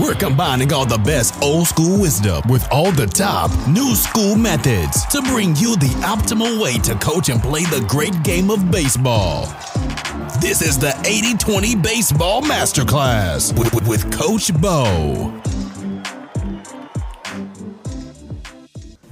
We're combining all the best old school wisdom with all the top new school methods to bring you the optimal way to coach and play the great game of baseball. This is the 80 20 Baseball Masterclass with, with Coach Bo.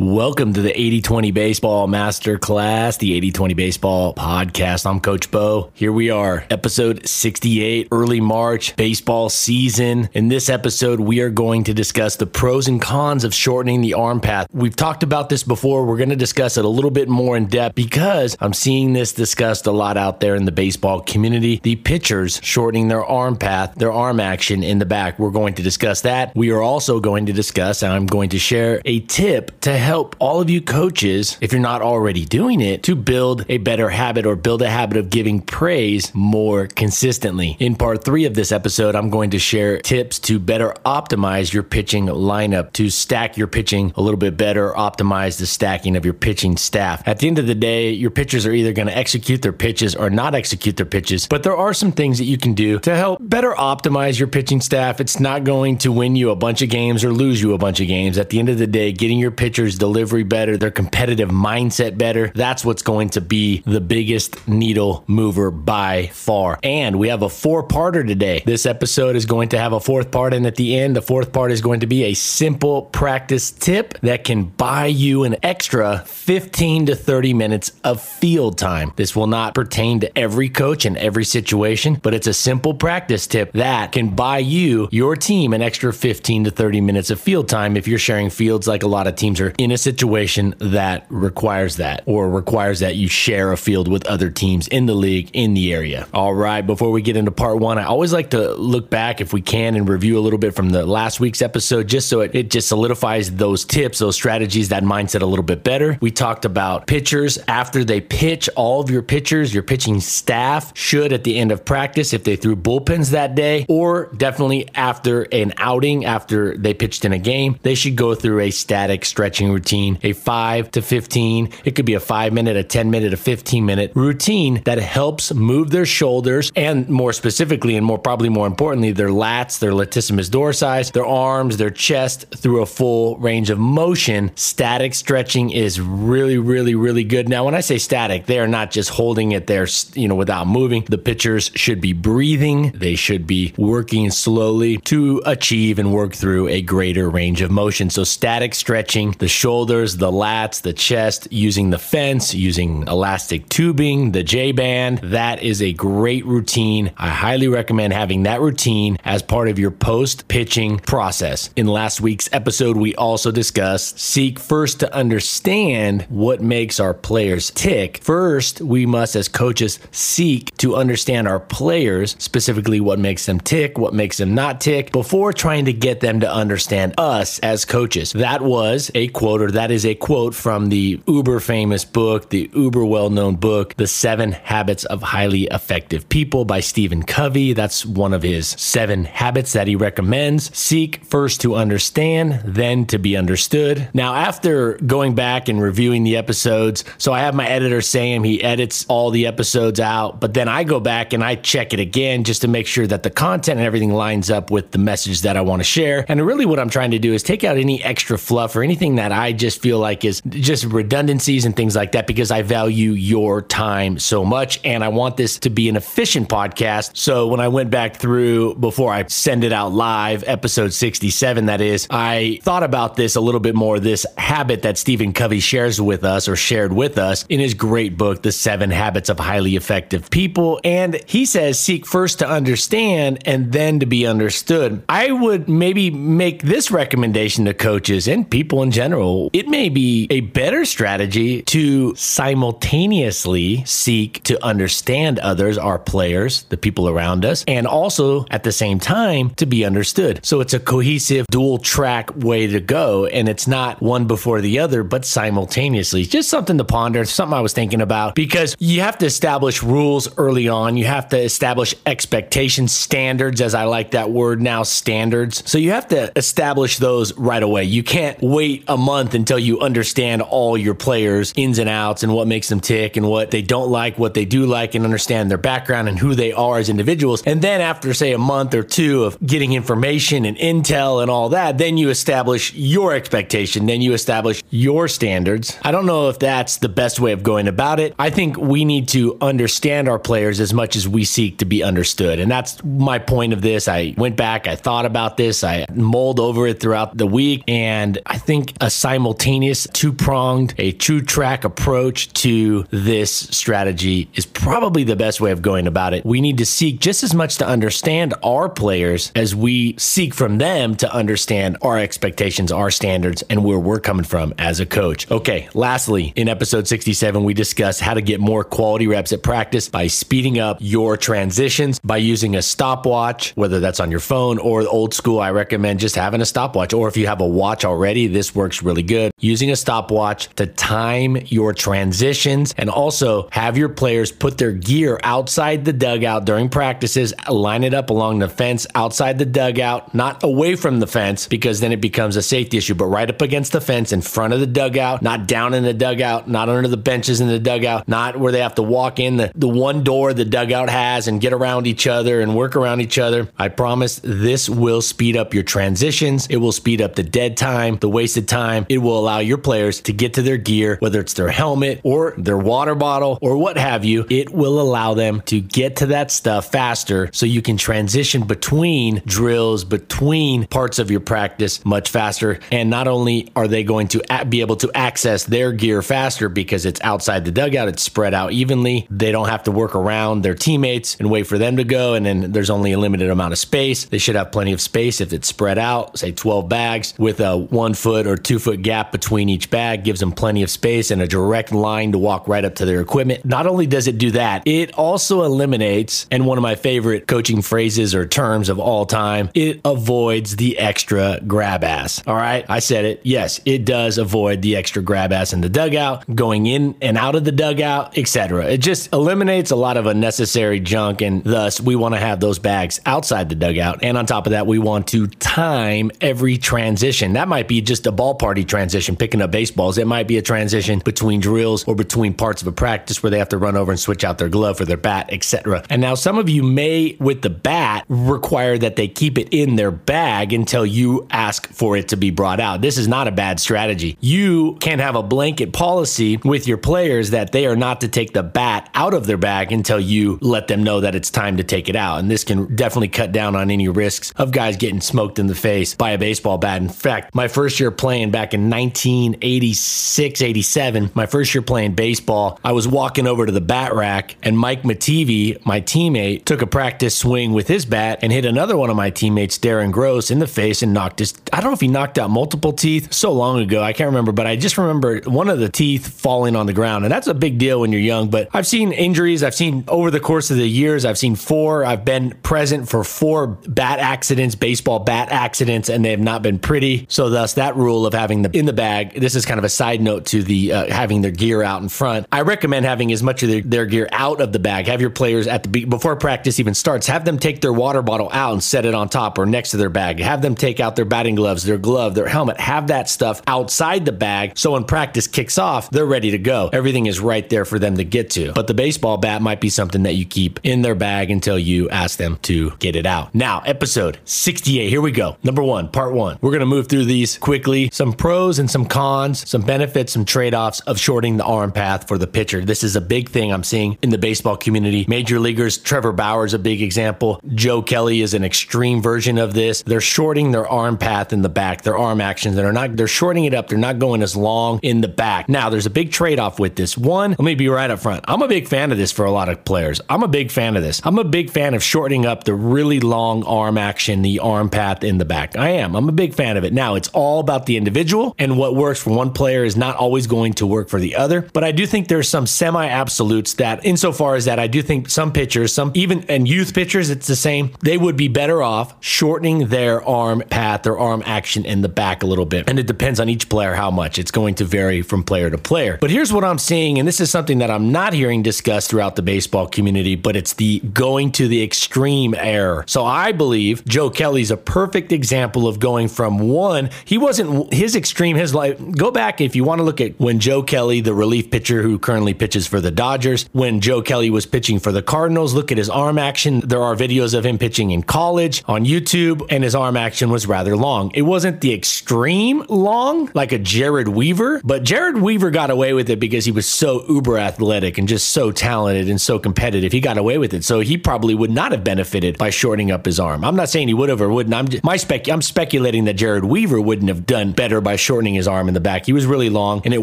Welcome to the 80 20 Baseball Masterclass, the 80 20 Baseball Podcast. I'm Coach Bo. Here we are, episode 68, early March, baseball season. In this episode, we are going to discuss the pros and cons of shortening the arm path. We've talked about this before. We're going to discuss it a little bit more in depth because I'm seeing this discussed a lot out there in the baseball community. The pitchers shortening their arm path, their arm action in the back. We're going to discuss that. We are also going to discuss, and I'm going to share a tip to help all of you coaches, if you're not already doing it, to build a better habit or build a habit of giving praise more consistently. In part three of this episode, I'm going to share tips to better optimize your pitching lineup, to stack your pitching a little bit better, optimize the stacking of your pitching staff. At the end of the day, your pitchers are either going to execute their pitches or not execute their pitches, but there are some things that you can do to help better optimize your pitching staff. It's not going to win you a bunch of games or lose you a bunch of games. At the end of the day, getting your pitchers delivery better, their competitive mindset better. That's what's going to be the biggest needle mover by far. And we have a four parter today. This episode is going to have a fourth part. And at the end, the fourth part is going to be a simple practice tip that can buy you an extra 15 to 30 minutes of field time. This will not pertain to every coach in every situation, but it's a simple practice tip that can buy you, your team, an extra 15 to 30 minutes of field time if you're sharing fields like a lot of teams are in in a situation that requires that or requires that you share a field with other teams in the league in the area. All right, before we get into part one, I always like to look back if we can and review a little bit from the last week's episode just so it, it just solidifies those tips, those strategies, that mindset a little bit better. We talked about pitchers after they pitch, all of your pitchers, your pitching staff should at the end of practice, if they threw bullpens that day, or definitely after an outing, after they pitched in a game, they should go through a static stretching routine, a 5 to 15, it could be a 5 minute, a 10 minute, a 15 minute routine that helps move their shoulders and more specifically and more probably more importantly their lats, their latissimus dorsi, their arms, their chest through a full range of motion. Static stretching is really really really good. Now when I say static, they are not just holding it there, you know, without moving. The pitchers should be breathing. They should be working slowly to achieve and work through a greater range of motion. So static stretching, the shoulder shoulders, the lats, the chest, using the fence, using elastic tubing, the J band. That is a great routine. I highly recommend having that routine as part of your post pitching process. In last week's episode, we also discussed seek first to understand what makes our players tick. First, we must, as coaches, seek to understand our players, specifically what makes them tick, what makes them not tick, before trying to get them to understand us as coaches. That was a quote that is a quote from the uber famous book, the uber well known book, The Seven Habits of Highly Effective People by Stephen Covey. That's one of his seven habits that he recommends. Seek first to understand, then to be understood. Now, after going back and reviewing the episodes, so I have my editor Sam, he edits all the episodes out, but then I go back and I check it again just to make sure that the content and everything lines up with the message that I want to share. And really, what I'm trying to do is take out any extra fluff or anything that I just feel like is just redundancies and things like that because I value your time so much and I want this to be an efficient podcast. So when I went back through before I send it out live, episode 67, that is, I thought about this a little bit more. This habit that Stephen Covey shares with us or shared with us in his great book, The Seven Habits of Highly Effective People. And he says, seek first to understand and then to be understood. I would maybe make this recommendation to coaches and people in general it may be a better strategy to simultaneously seek to understand others, our players, the people around us, and also at the same time to be understood. So it's a cohesive dual track way to go. And it's not one before the other, but simultaneously. Just something to ponder, something I was thinking about because you have to establish rules early on. You have to establish expectations, standards, as I like that word now, standards. So you have to establish those right away. You can't wait a month month until you understand all your players' ins and outs and what makes them tick and what they don't like, what they do like, and understand their background and who they are as individuals. And then after, say, a month or two of getting information and intel and all that, then you establish your expectation. Then you establish your standards. I don't know if that's the best way of going about it. I think we need to understand our players as much as we seek to be understood. And that's my point of this. I went back, I thought about this, I mulled over it throughout the week, and I think a simultaneous, two pronged, a true track approach to this strategy is probably the best way of going about it. We need to seek just as much to understand our players as we seek from them to understand our expectations, our standards, and where we're coming from as a coach. Okay, lastly, in episode 67, we discussed how to get more quality reps at practice by speeding up your transitions by using a stopwatch, whether that's on your phone or old school. I recommend just having a stopwatch, or if you have a watch already, this works really good. Using a stopwatch to time your transitions and also have your players put their gear outside the dugout during practices, line it up along the fence outside the dugout, not away from the fence, because then it becomes a safety issue, but right up against the fence in front of the dugout, not down in the dugout, not under the benches in the dugout, not where they have to walk in the, the one door the dugout has and get around each other and work around each other. I promise this will speed up your transitions. It will speed up the dead time, the wasted time. It will allow your players to get to their gear, whether it's their helmet or their water bottle or what have you. It will allow them to get to that stuff faster so you can transition between drills, between parts of your practice much faster. And not only are they going to be able to access their gear faster because it's outside the dugout, it's spread out evenly. They don't have to work around their teammates and wait for them to go. And then there's only a limited amount of space. They should have plenty of space if it's spread out, say 12 bags with a one foot or two foot gap between each bag, gives them plenty of space and a direct line to walk right up to their equipment. Not only does it do that, it also eliminates, and one of my favorite coaching phrases or terms of all time, it avoids the extra grab ass. All right. I said it. Yes, it does avoid the extra grab ass in the dugout, going in and out of the dugout, etc. It just eliminates a lot of unnecessary junk, and thus we want to have those bags outside the dugout. And on top of that, we want to time every transition. That might be just a ball party transition, picking up baseballs. It might be a transition between drills or between parts of a practice where they have to run over and switch out their glove for their bat, etc. And now some of you may, with the bat, require that they keep it in their bag until you ask for it to be brought out. This is not a bad strategy. You can have a blanket policy with your players that they are not to take the bat out of their bag until you let them know that it's time to take it out. And this can definitely cut down on any risks of guys getting smoked in the face by a baseball bat. In fact, my first year playing back in 1986, 87, my first year playing baseball, I was walking over to the bat rack and Mike Mativi, my teammate, took a practice swing with his bat and hit another one of my teammates, Darren Gross, in the face and knocked his, I don't know if he knocked out multiple teeth so long ago. I can't remember, but I just remember one of the teeth falling on the ground. And that's a big deal when you're young. But I've seen injuries. I've seen over the course of the years, I've seen four. I've been present for four bat accidents, baseball bat accidents, and they have not been pretty. So thus that rule of having the in the bag. This is kind of a side note to the uh, having their gear out in front. I recommend having as much of their, their gear out of the bag. Have your players at the before practice even starts. Have them take their water bottle out and set it on top or next to their bag. Have them take out their batting gloves, their glove, their helmet. Have that stuff outside the bag so when practice kicks off, they're ready to go. Everything is right there for them to get to. But the baseball bat might be something that you keep in their bag until you ask them to get it out. Now, episode 68. Here we go. Number one, part one. We're going to move through these quickly. Some pros and some cons, some benefits, some trade offs of shorting the arm path for the pitcher. This is a big thing I'm seeing in the baseball community. Major leaguers, Trevor Bauer is a big example. Joe Kelly is an extreme version of this. They're shorting their arm path in the back, their arm actions. They're not, they're shorting it up. They're not going as long in the back. Now, there's a big trade off with this. One, let me be right up front. I'm a big fan of this for a lot of players. I'm a big fan of this. I'm a big fan of shortening up the really long arm action, the arm path in the back. I am. I'm a big fan of it. Now, it's all about the individual, and what works for one player is not always going to work for the other. But I do think there's some semi absolutes that, insofar as that, I do think some pitchers, some even and youth pitchers, it's the same. They would be better off shortening their arm path, their arm action in the back a little bit. And it depends on each player. player how much. It's going to vary from player to player. But here's what I'm seeing, and this is something that I'm not hearing discussed throughout the baseball community, but it's the going to the extreme error. So I believe Joe Kelly's a perfect example of going from one, he wasn't his extreme, his life. Go back if you want to look at when Joe Kelly, the relief pitcher who currently pitches for the Dodgers, when Joe Kelly was pitching for the Cardinals, look at his arm action. There are videos of him pitching in college on YouTube, and his arm action was rather long. It wasn't the extreme long like a Jered Weaver, but Jered Weaver got away with it because he was so uber athletic and just so talented and so competitive. He got away with it. So he probably would not have benefited by shortening up his arm. I'm not saying he would have or wouldn't. I'm just, my spec. I'm speculating that Jered Weaver wouldn't have done better by shortening his arm in the back. He was really long and it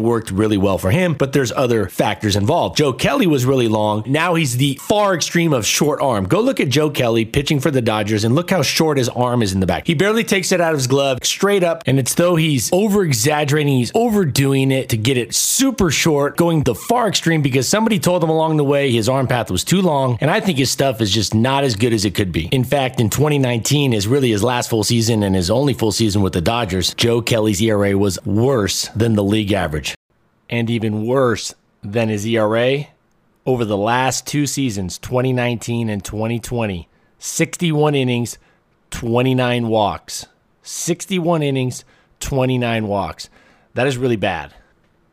worked really well for him. But there's other factors involved. Joe Kelly was really long. Now he's the far extreme of short arm. Go look at Joe Kelly pitching for the Dodgers and look how short his arm is in the back. He barely takes it out of his glove straight up, and it's though he's over exaggerating. He's overdoing it to get it super short, going the far extreme because somebody told him along the way his arm path was too long. And I think his stuff is just not as good as it could be. In fact, in 2019 is really his last full season and his only full season with the Dodgers. Joe Kelly's ERA was worse than the league average and even worse than his ERA over the last two seasons, 2019 and 2020. 61 innings, 29 walks. 61 innings, 29 walks. That is really bad.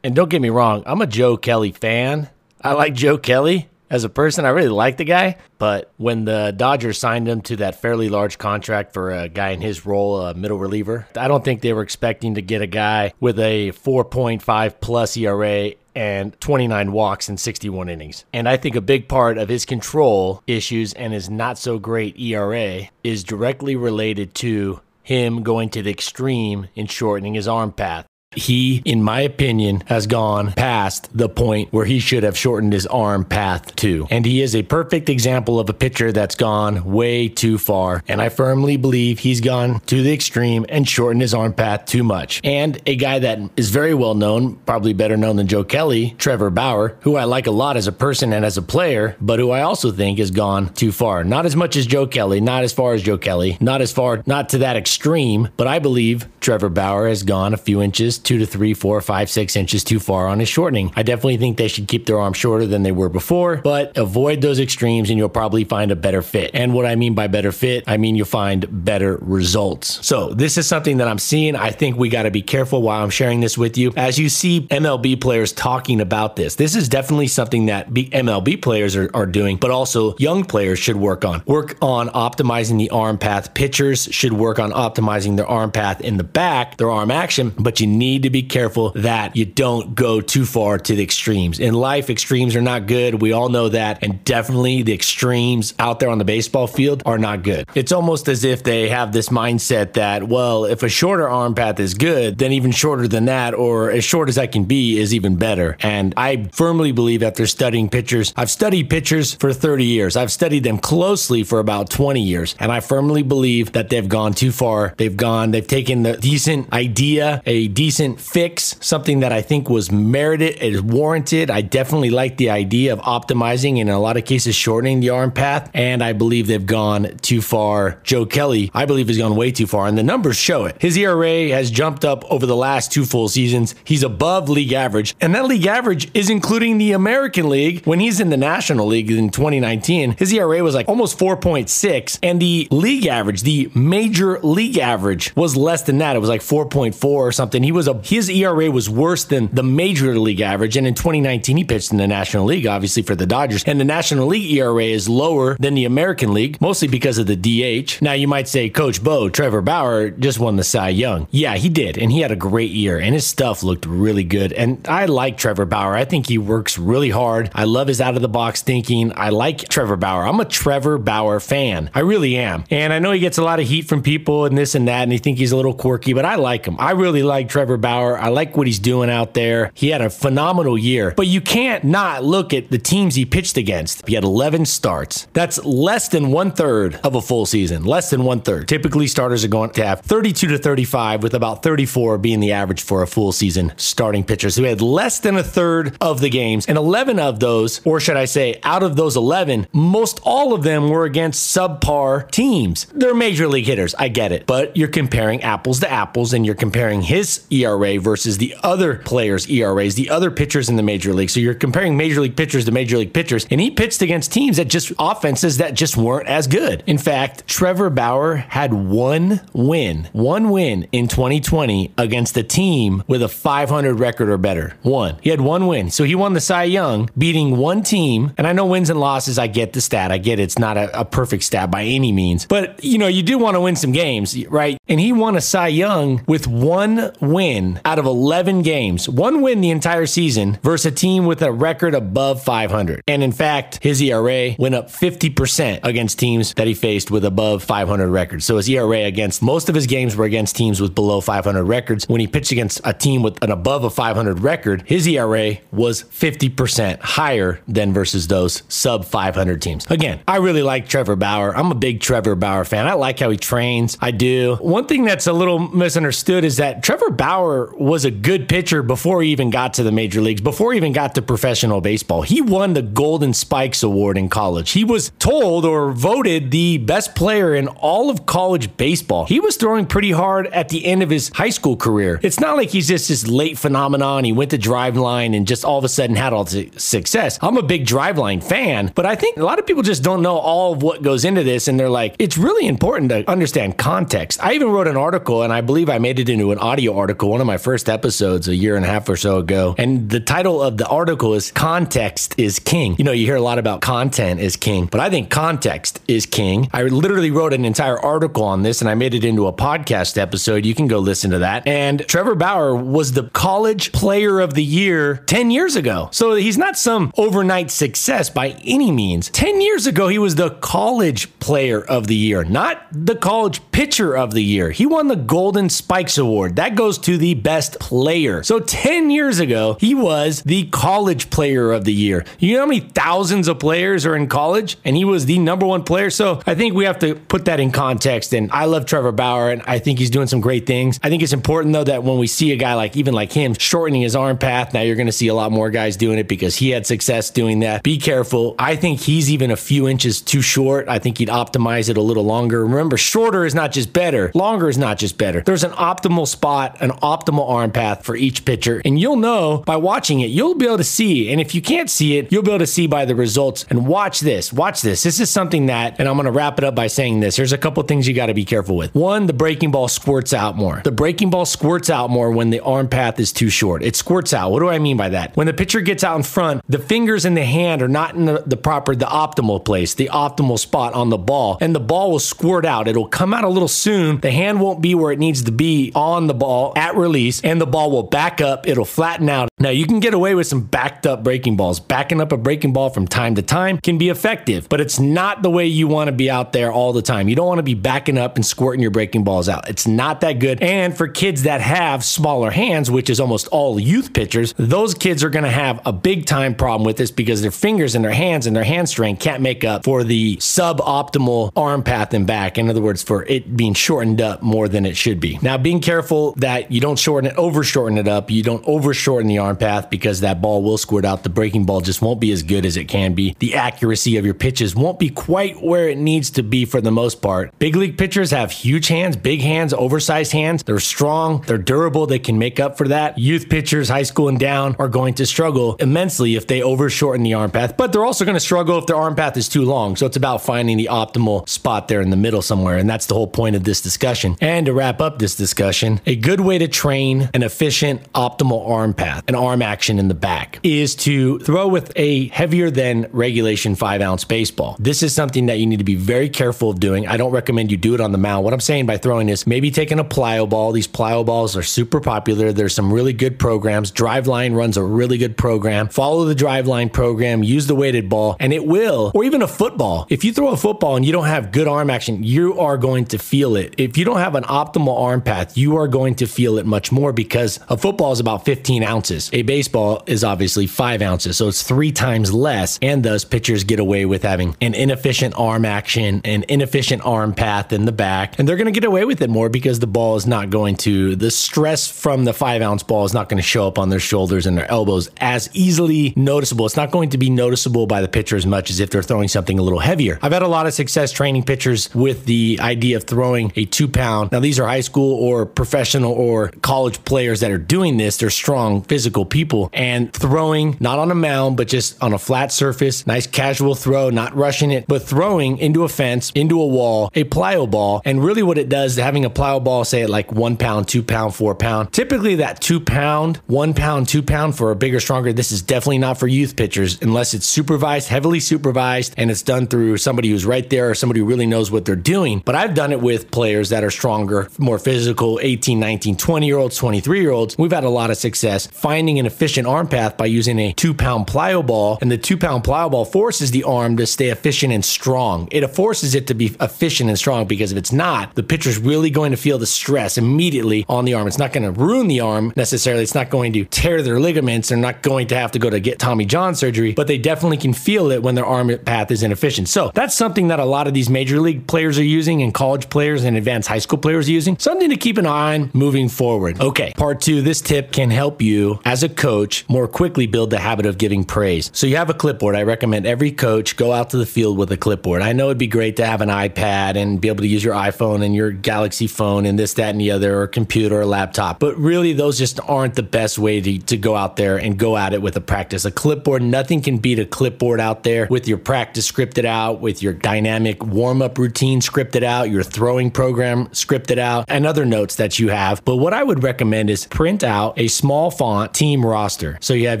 And don't get me wrong, I'm a Joe Kelly fan. I like Joe Kelly as a person. I really like the guy. But when the Dodgers signed him to that fairly large contract for a guy in his role, a middle reliever, I don't think they were expecting to get a guy with a 4.5 plus ERA and 29 walks in 61 innings. And I think a big part of his control issues and his not so great ERA is directly related to him going to the extreme in shortening his arm path. He, in my opinion, has gone past the point where he should have shortened his arm path to. And he is a perfect example of a pitcher that's gone way too far. And I firmly believe he's gone to the extreme and shortened his arm path too much. And a guy that is very well known, probably better known than Joe Kelly, Trevor Bauer, who I like a lot as a person and as a player, but who I also think has gone too far. Not as much as Joe Kelly, not as far as Joe Kelly, not as far, not to that extreme, but I believe Trevor Bauer has gone a few inches two to three, four, five, six inches too far on his shortening. I definitely think they should keep their arm shorter than they were before, but avoid those extremes and you'll probably find a better fit. And what I mean by better fit, I mean you'll find better results. So this is something that I'm seeing. I think we got to be careful while I'm sharing this with you. As you see MLB players talking about this, this is definitely something that MLB players are, are doing, but also young players should work on. Work on optimizing the arm path. Pitchers should work on optimizing their arm path in the back, their arm action, but you need need to be careful that you don't go too far to the extremes. In life, extremes are not good. We all know that. And definitely the extremes out there on the baseball field are not good. It's almost as if they have this mindset that, well, if a shorter arm path is good, then even shorter than that, or as short as I can be, is even better. And I firmly believe after studying pitchers, I've studied pitchers for 30 years. I've studied them closely for about 20 years. And I firmly believe that they've gone too far. They've gone, they've taken the decent idea, a decent fix, something that I think was merited, is warranted. I definitely like the idea of optimizing and in a lot of cases shortening the arm path, and I believe they've gone too far. Joe Kelly, I believe, has gone way too far, and the numbers show it. His ERA has jumped up over the last two full seasons. He's above league average, and that league average is including the American League. When he's in the National League in 2019, his ERA was like almost 4.6, and the league average, the major league average, was less than that. It was like 4.4 or something. He was a his ERA was worse than the major league average. And in 2019, he pitched in the National League, obviously for the Dodgers. And the National League ERA is lower than the American League, mostly because of the DH. Now, you might say, Coach Bo, Trevor Bauer just won the Cy Young. Yeah, he did. And he had a great year, and his stuff looked really good. And I like Trevor Bauer. I think he works really hard. I love his out of the box thinking. I like Trevor Bauer. I'm a Trevor Bauer fan. I really am. And I know he gets a lot of heat from people and this and that, and he think he's a little quirky, but I like him. I really like Trevor Bauer. I like what he's doing out there. He had a phenomenal year, but you can't not look at the teams he pitched against. He had 11 starts. That's less than one third of a full season, less than one third. Typically, starters are going to have 32 to 35, with about 34 being the average for a full season starting pitcher. So he had less than a third of the games, and 11 of those, or should I say, out of those 11, most all of them were against subpar teams. They're major league hitters. I get it, but you're comparing apples to apples, and you're comparing his ERA ERA versus the other players' ERAs, the other pitchers in the major league. So you're comparing major league pitchers to major league pitchers, and he pitched against teams that just offenses that just weren't as good. In fact, Trevor Bauer had one win, one win in 2020 against a team with a 500 record or better. One. He had one win. So he won the Cy Young, beating one team. And I know wins and losses, I get the stat. I get it's not a, a perfect stat by any means. But, you know, you do want to win some games, right? And he won a Cy Young with one win out of 11 games. One win the entire season versus a team with a record above 500. And in fact, his ERA went up 50% against teams that he faced with above 500 records. So his ERA against most of his games were against teams with below 500 records. When he pitched against a team with an above a 500 record, his ERA was 50% higher than versus those sub 500 teams. Again, I really like Trevor Bauer. I'm a big Trevor Bauer fan. I like how he trains. I do. One thing that's a little misunderstood is that Trevor Bauer was a good pitcher before he even got to the major leagues, before he even got to professional baseball. He won the Golden Spikes Award in college. He was told or voted the best player in all of college baseball. He was throwing pretty hard at the end of his high school career. It's not like he's just this late phenomenon. He went to Driveline and just all of a sudden had all the success. I'm a big Driveline fan, but I think a lot of people just don't know all of what goes into this. And they're like, it's really important to understand context. I even wrote an article, and I believe I made it into an audio article, one of my first episodes a year and a half or so ago. And the title of the article is Context is King. You know, you hear a lot about content is king, but I think context is king. I literally wrote an entire article on this and I made it into a podcast episode. You can go listen to that. And Trevor Bauer was the college player of the year 10 years ago. So he's not some overnight success by any means. 10 years ago, he was the college player of the year, not the college pitcher of the year. He won the Golden Spikes Award. That goes to the best player. So 10 years ago, he was the college player of the year. You know how many thousands of players are in college? And he was the number one player. So I think we have to put that in context. And I love Trevor Bauer and I think he's doing some great things. I think it's important though that when we see a guy like even like him shortening his arm path, now you're going to see a lot more guys doing it because he had success doing that. Be careful. I think he's even a few inches too short. I think he'd optimize it a little longer. Remember, shorter is not just better, longer is not just better. There's an optimal spot, an optimal arm path for each pitcher. And you'll know by watching it, you'll be able to see. And if you can't see it, you'll be able to see by the results. And watch this. Watch this. This is something that, and I'm going to wrap it up by saying this. There's a couple things you got to be careful with. One, the breaking ball squirts out more. The breaking ball squirts out more when the arm path is too short. It squirts out. What do I mean by that? When the pitcher gets out in front, the fingers in the hand are not in the, the proper, the optimal place, the optimal spot on the ball, and the ball will squirt out. It'll come out a little soon. The hand won't be where it needs to be on the ball at release, and the ball will back up. It'll flatten out. Now, you can get away with some backed up breaking balls. Backing up a breaking ball from time to time can be effective, but it's not the way you want to be out there all the time. You don't want to be backing up and squirting your breaking balls out. It's not that good. And for kids that have smaller hands, which is almost all youth pitchers, those kids are going to have a big time problem with this because their fingers and their hands and their hand strength can't make up for the suboptimal arm path and back. In other words, for it being shortened up more than it should be. Now, being careful that you don't shorten it, over shorten it up. You don't over shorten the arm path because that ball will squirt out. The breaking ball just won't be as good as it can be. The accuracy of your pitches won't be quite where it needs to be for the most part. Big league pitchers have huge hands, big hands, oversized hands. They're strong, they're durable, they can make up for that. Youth pitchers, high school and down, are going to struggle immensely if they overshorten the arm path, but they're also going to struggle if their arm path is too long. So it's about finding the optimal spot there in the middle somewhere. And that's the whole point of this discussion. And to wrap up this discussion, a good way to train an efficient, optimal arm path, an arm action in the back, is to throw with a heavier than regulation five ounce baseball. This is something that you need to be very careful of doing. I don't recommend you do it on the mound. What I'm saying by throwing is maybe taking a plyo ball. These plyo balls are super popular. There's some really good programs. Driveline runs a really good program. Follow the Driveline program, use the weighted ball, and it will, or even a football. If you throw a football and you don't have good arm action, you are going to feel it. If you don't have an optimal arm path, you are going to feel it much more because a football is about 15 ounces. Ounces. A baseball is obviously five ounces, so it's three times less, and thus pitchers get away with having an inefficient arm action, an inefficient arm path in the back, and they're going to get away with it more because the ball is not going to, the stress from the five ounce ball is not going to show up on their shoulders and their elbows as easily noticeable. It's not going to be noticeable by the pitcher as much as if they're throwing something a little heavier. I've had a lot of success training pitchers with the idea of throwing a two pound. Now, these are high school or professional or college players that are doing this. They're strong, physical people and throwing not on a mound, but just on a flat surface, nice casual throw, not rushing it, but throwing into a fence, into a wall, a plyo ball. And really, what it does, having a plyo ball, say at like one pound, two pound, four pound, typically that two pound, one pound, two pound for a bigger, stronger, this is definitely not for youth pitchers unless it's supervised, heavily supervised, and it's done through somebody who's right there or somebody who really knows what they're doing. But I've done it with players that are stronger, more physical, 18, 19, 20 year olds, 23 year olds. We've had a lot of success finding an efficient arm path by using a two pound plyo ball. And the two pound plyo ball forces the arm to stay efficient and strong. It forces it to be efficient and strong because if it's not, the pitcher's really going to feel the stress immediately on the arm. It's not going to ruin the arm necessarily. It's not going to tear their ligaments. They're not going to have to go to get Tommy John surgery, but they definitely can feel it when their arm path is inefficient. So that's something that a lot of these major league players are using and college players and advanced high school players are using. Something to keep an eye on moving forward. Okay, part two this tip can help you as a coach more quickly build the habit of giving praise. So you have a clipboard. I recommend every coach go out to the field with a clipboard. I know it'd be great to have an iPad and be able to use your iPhone and your Galaxy phone and this, that, and the other, or computer or laptop. But really, those just aren't the best way to, to go out there and go at it with a practice. A clipboard, nothing can beat a clipboard out there with your practice scripted out, with your dynamic warm up routine scripted out, your throwing program scripted out, and other notes that you have. But what I would recommend is print out a small font team roster. So you have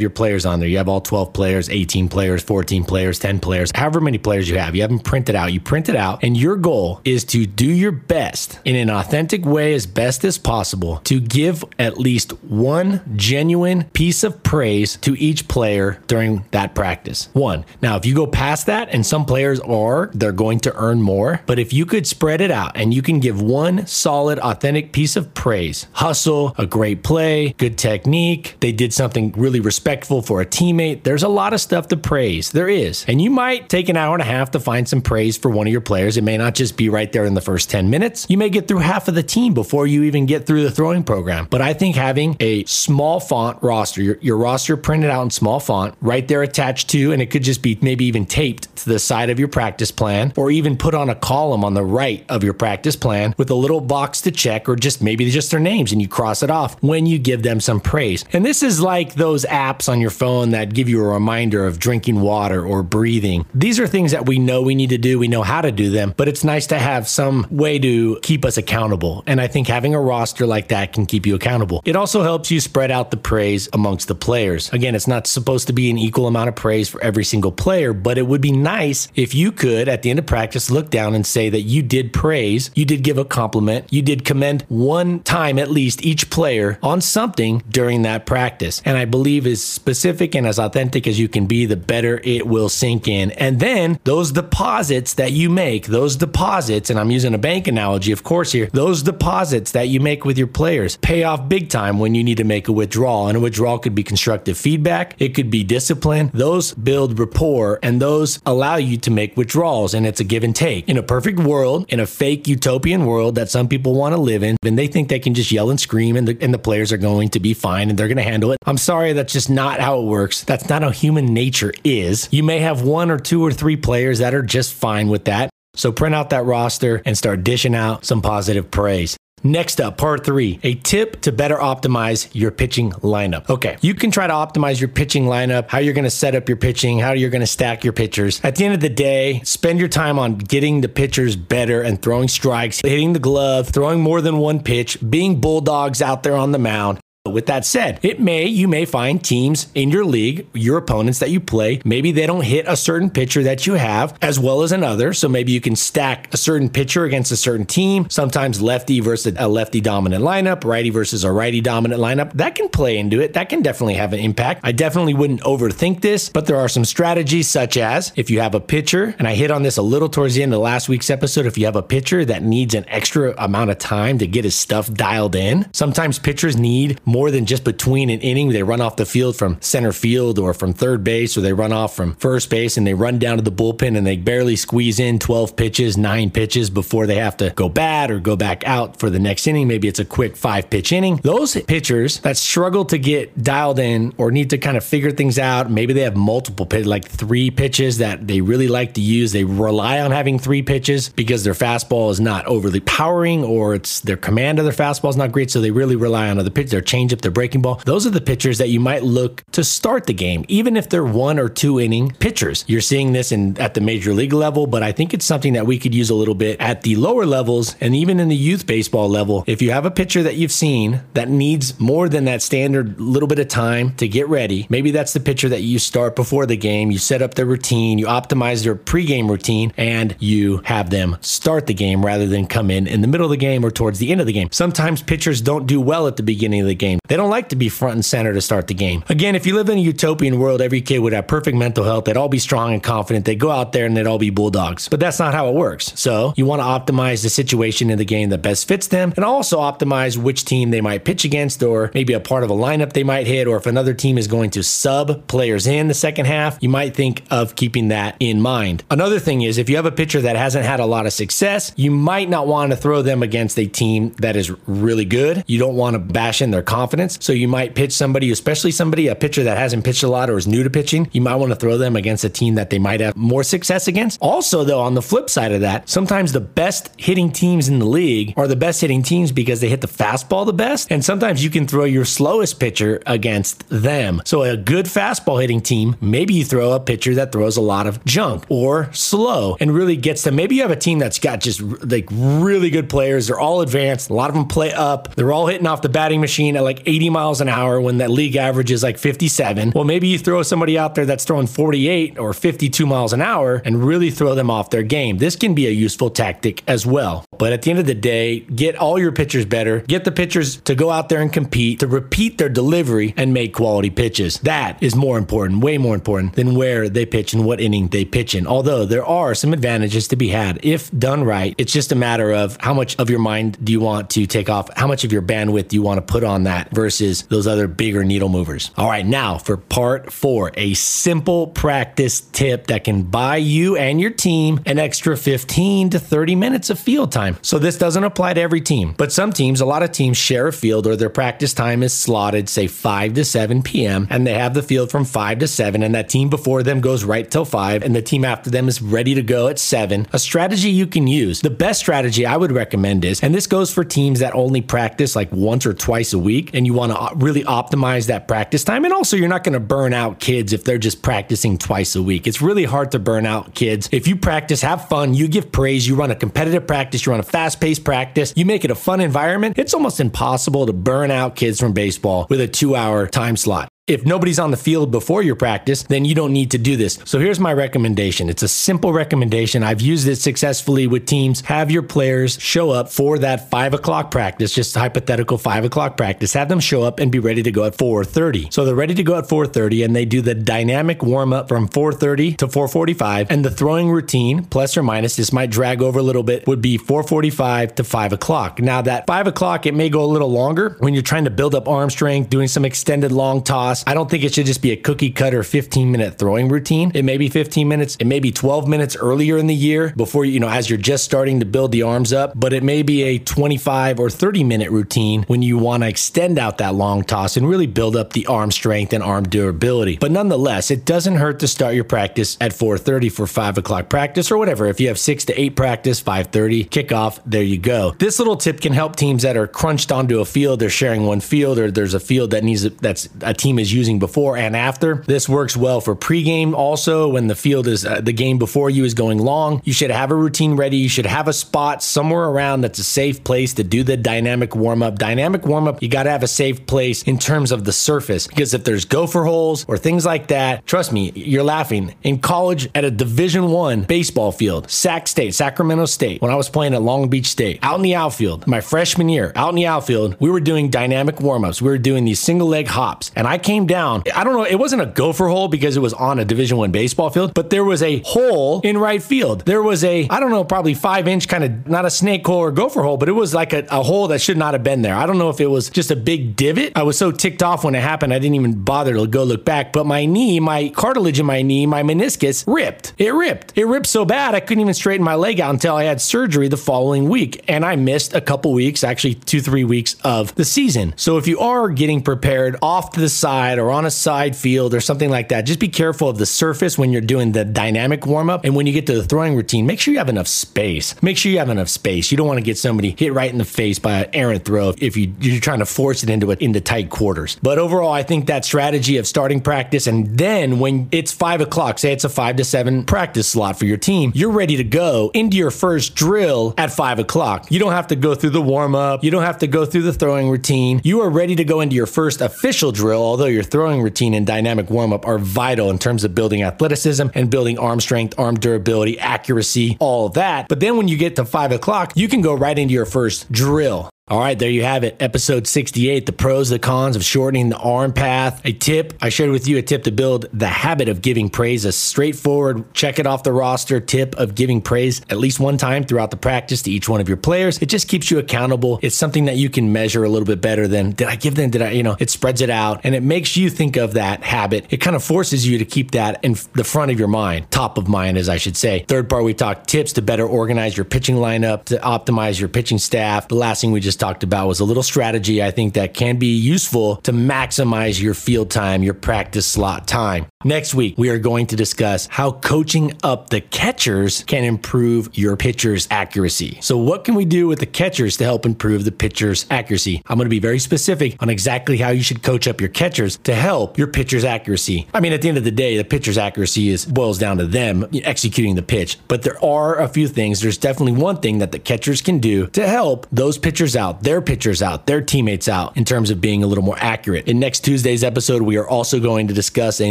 your players on there. You have all 12 players, 18 players, 14 players, 10 players, however many players you have. You have them printed out. You print it out, and your goal is to do your best in an authentic way as best as possible to give at least one genuine piece of praise to each player during that practice. One. Now, if you go past that, and some players are, they're going to earn more. But if you could spread it out and you can give one solid, authentic piece of praise, hustle, a great play, good technique, they did something really respectful for a teammate, there's a lot of stuff to praise. There is. And you might take an hour and a half to find some praise for one of your players. It may not just be right there in the first 10 minutes. You may get through half of the team before you even get through the throwing program. But I think having a small font roster, your, your roster printed out in small font, right there attached to, and it could just be maybe even taped to the side of your practice plan, or even put on a column on the right of your practice plan with a little box to check, or just maybe just their names and you cross it off when you give them some praise. And this is like those apps on your phone that give you a reminder of drinking water or breathing. These are things that we know we need to do, we know how to do them, but it's nice to have some way to keep us accountable. And I think having a roster like that can keep you accountable. It also helps you spread out the praise amongst the players. Again, it's not supposed to be an equal amount of praise for every single player, but it would be nice if you could, at the end of practice, look down and say that you did praise, you did give a compliment, you did commend one time at least each player on something during that practice. And I believe as specific and as authentic as you can be, the better it will sink in. And then those deposits that you make, those deposits, and I'm using a bank analogy, of course, here, those deposits that you make with your players pay off big time when you need to make a withdrawal. And a withdrawal could be constructive feedback, it could be discipline. Those build rapport and those allow you to make withdrawals. And it's a give and take. In a perfect world, in a fake utopian world that some people want to live in, and they think they can just yell and scream and the, and the players are going to be fine and they're going to handle it. I'm sorry, that's just not how it works. That's not how human nature is. You may have one or two or three players that are just fine with that. So print out that roster and start dishing out some positive praise. Next up, part three, a tip to better optimize your pitching lineup. Okay, you can try to optimize your pitching lineup, how you're going to set up your pitching, how you're going to stack your pitchers. At the end of the day, spend your time on getting the pitchers better and throwing strikes, hitting the glove, throwing more than one pitch, being bulldogs out there on the mound. With that said, it may you may find teams in your league, your opponents that you play, maybe they don't hit a certain pitcher that you have as well as another. So maybe you can stack a certain pitcher against a certain team. Sometimes lefty versus a lefty dominant lineup, righty versus a righty dominant lineup. That can play into it. That can definitely have an impact. I definitely wouldn't overthink this, but there are some strategies such as if you have a pitcher, and I hit on this a little towards the end of last week's episode, if you have a pitcher that needs an extra amount of time to get his stuff dialed in, sometimes pitchers need more more than just between an inning. They run off the field from center field or from third base, or they run off from first base and they run down to the bullpen and they barely squeeze in 12 pitches, nine pitches before they have to go bad or go back out for the next inning. Maybe it's a quick five pitch inning. Those pitchers that struggle to get dialed in or need to kind of figure things out, maybe they have multiple pitches, like three pitches that they really like to use. They rely on having three pitches because their fastball is not overly powering or it's their command of their fastball is not great. So they really rely on other pitches, their changeup, their breaking ball. Those are the pitchers that you might look to start the game, even if they're one or two inning pitchers. You're seeing this in at the major league level, but I think it's something that we could use a little bit at the lower levels and even in the youth baseball level. If you have a pitcher that you've seen that needs more than that standard little bit of time to get ready, maybe that's the pitcher that you start before the game. You set up their routine, you optimize their pregame routine, and you have them start the game rather than come in in the middle of the game or towards the end of the game. Sometimes pitchers don't do well at the beginning of the game. They don't like to be front and center to start the game. Again, if you live in a utopian world, every kid would have perfect mental health. They'd all be strong and confident. They'd go out there and they'd all be bulldogs. But that's not how it works. So you want to optimize the situation in the game that best fits them and also optimize which team they might pitch against or maybe a part of a lineup they might hit or if another team is going to sub players in the second half, you might think of keeping that in mind. Another thing is if you have a pitcher that hasn't had a lot of success, you might not want to throw them against a team that is really good. You don't want to bash in their confidence. So you might pitch somebody, especially somebody, a pitcher that hasn't pitched a lot or is new to pitching. You might want to throw them against a team that they might have more success against. Also, though, on the flip side of that, sometimes the best hitting teams in the league are the best hitting teams because they hit the fastball the best. And sometimes you can throw your slowest pitcher against them. So a good fastball hitting team, maybe you throw a pitcher that throws a lot of junk or slow and really gets them. Maybe you have a team that's got just like really good players. They're all advanced. A lot of them play up. They're all hitting off the batting machine like 80 miles an hour when that league average is like 57. Well, maybe you throw somebody out there that's throwing 48 or 52 miles an hour and really throw them off their game. This can be a useful tactic as well. But at the end of the day, get all your pitchers better. Get the pitchers to go out there and compete, to repeat their delivery and make quality pitches. That is more important, way more important than where they pitch and what inning they pitch in. Although there are some advantages to be had if done right. It's just a matter of how much of your mind do you want to take off, how much of your bandwidth do you want to put on that versus those other bigger needle movers. All right, now for part four, a simple practice tip that can buy you and your team an extra 15 to 30 minutes of field time. So this doesn't apply to every team, but some teams, a lot of teams share a field or their practice time is slotted, say 5 to 7 p.m., and they have the field from 5 to 7, and that team before them goes right till 5, and the team after them is ready to go at 7. A strategy you can use. The best strategy I would recommend is, and this goes for teams that only practice like once or twice a week, and you want to really optimize that practice time. And also, you're not going to burn out kids if they're just practicing twice a week. It's really hard to burn out kids. If you practice, have fun, you give praise, you run a competitive practice, you run a fast paced practice, you make it a fun environment, it's almost impossible to burn out kids from baseball with a two hour time slot. If nobody's on the field before your practice, then you don't need to do this. So here's my recommendation. It's a simple recommendation. I've used it successfully with teams. Have your players show up for that five o'clock practice, just hypothetical five o'clock practice. Have them show up and be ready to go at 4:30. So they're ready to go at 4:30, and they do the dynamic warm up from 4:30 to 4:45, and the throwing routine, plus or minus, this might drag over a little bit, would be 4:45 to 5 o'clock. Now that 5 o'clock, it may go a little longer when you're trying to build up arm strength, doing some extended long toss I don't think it should just be a cookie cutter 15 minute throwing routine. It may be 15 minutes, it may be 12 minutes earlier in the year before you know, as you're just starting to build the arms up, but it may be a 25 or 30 minute routine when you want to extend out that long toss and really build up the arm strength and arm durability. But nonetheless, it doesn't hurt to start your practice at 4:30 for five o'clock practice or whatever. If you have six to eight practice, 5:30 kickoff, there you go. This little tip can help teams that are crunched onto a field. They're sharing one field, or there's a field that needs that's a team is using before and after. This works well for pregame. Also, when the field is uh, the game before you is going long, you should have a routine ready. You should have a spot somewhere around that's a safe place to do the dynamic warm up. Dynamic warm up, you got to have a safe place in terms of the surface because if there's gopher holes or things like that, trust me, you're laughing. In college at a Division One baseball field, Sac State, Sacramento State, when I was playing at Long Beach State, out in the outfield, my freshman year, out in the outfield, we were doing dynamic warm ups. We were doing these single leg hops, and I came came down. I don't know, it wasn't a gopher hole because it was on a Division One baseball field, but there was a hole in right field. There was a, I don't know, probably five inch kind of, not a snake hole or gopher hole, but it was like a, a hole that should not have been there. I don't know if it was just a big divot. I was so ticked off when it happened, I didn't even bother to go look back. But my knee, my cartilage in my knee, my meniscus ripped. It ripped. It ripped so bad I couldn't even straighten my leg out until I had surgery the following week. And I missed a couple weeks, actually two, three weeks of the season. So if you are getting prepared off to the side or on a side field or something like that, just be careful of the surface when you're doing the dynamic warm up. And when you get to the throwing routine, make sure you have enough space. Make sure you have enough space. You don't want to get somebody hit right in the face by an errant throw if you, you're trying to force it into it into tight quarters. But overall, I think that strategy of starting practice and then when it's five o'clock, say it's a five to seven practice slot for your team, you're ready to go into your first drill at five o'clock. You don't have to go through the warm up. You don't have to go through the throwing routine. You are ready to go into your first official drill, although your throwing routine and dynamic warm up are vital in terms of building athleticism and building arm strength, arm durability, accuracy, all that. But then when you get to five o'clock, you can go right into your first drill. All right, there you have it. Episode 68 The pros, the cons of shortening the arm path. A tip I shared with you a tip to build the habit of giving praise, a straightforward, check it off the roster tip of giving praise at least one time throughout the practice to each one of your players. It just keeps you accountable. It's something that you can measure a little bit better than did I give them? Did I, you know, it spreads it out and it makes you think of that habit. It kind of forces you to keep that in the front of your mind, top of mind, as I should say. Third part, we talked tips to better organize your pitching lineup, to optimize your pitching staff. The last thing we just talked about was a little strategy I think that can be useful to maximize your field time, your practice slot time. Next week, we are going to discuss how coaching up the catchers can improve your pitcher's accuracy. So, what can we do with the catchers to help improve the pitcher's accuracy? I'm going to be very specific on exactly how you should coach up your catchers to help your pitcher's accuracy. I mean, at the end of the day, the pitcher's accuracy is boils down to them executing the pitch, but there are a few things. There's definitely one thing that the catchers can do to help those pitchers out, their pitchers out, their teammates out in terms of being a little more accurate. In next Tuesday's episode, we are also going to discuss a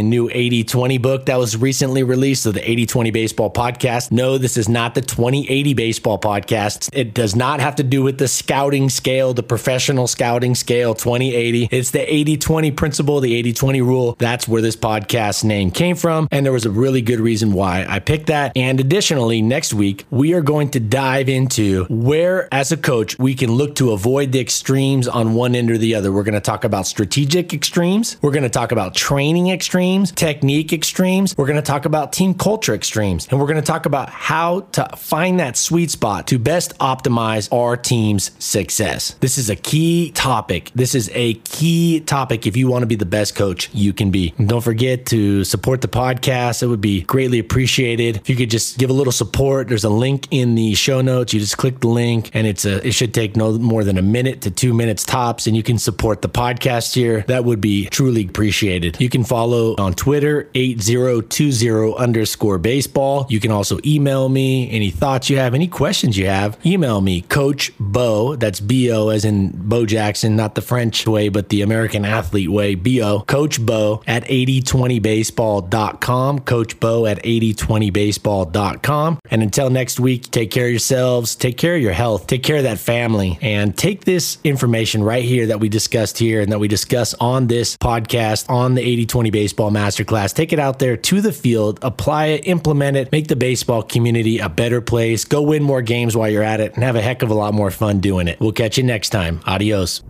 new 80 20 book that was recently released of the 80 20 baseball podcast. No, this is not the 2080 baseball podcast. It does not have to do with the scouting scale, the professional scouting scale 2080. It's the 80 20 principle, the 80 20 rule. That's where this podcast name came from. And there was a really good reason why I picked that. And additionally, next week, we are going to dive into where, as a coach, we can look to avoid the extremes on one end or the other. We're going to talk about strategic extremes. We're going to talk about training extremes, technique extremes. We're going to talk about team culture extremes. And we're going to talk about how to find that sweet spot to best optimize our team's success. This is a key topic. This is a key topic if you want to be the best coach you can be. And don't forget to support the podcast. It would be greatly appreciated if you could just give a little support. There's a link in the show notes. You just click the link and it's a it should take no more than a minute to 2 minutes tops and you can support the podcast here. That would be truly appreciated. You can follow on Twitter 8020 underscore baseball. You can also email me any thoughts you have, any questions you have. Email me, Coach Bo. That's B O as in Bo Jackson, not the French way, but the American athlete way. B O. Coach Bo at 8020baseball.com. Coach Bo at 8020baseball.com. And until next week, take care of yourselves, take care of your health, take care of that family, and take this information right here that we discussed here and that we discuss on this podcast on the 8020 Baseball Masterclass. Take it out there to the field, apply it, implement it, make the baseball community a better place. Go win more games while you're at it and have a heck of a lot more fun doing it. We'll catch you next time. Adios.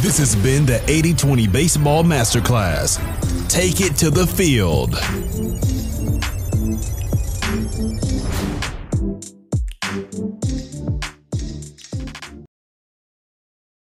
This has been the 80 20 Baseball Masterclass. Take it to the field.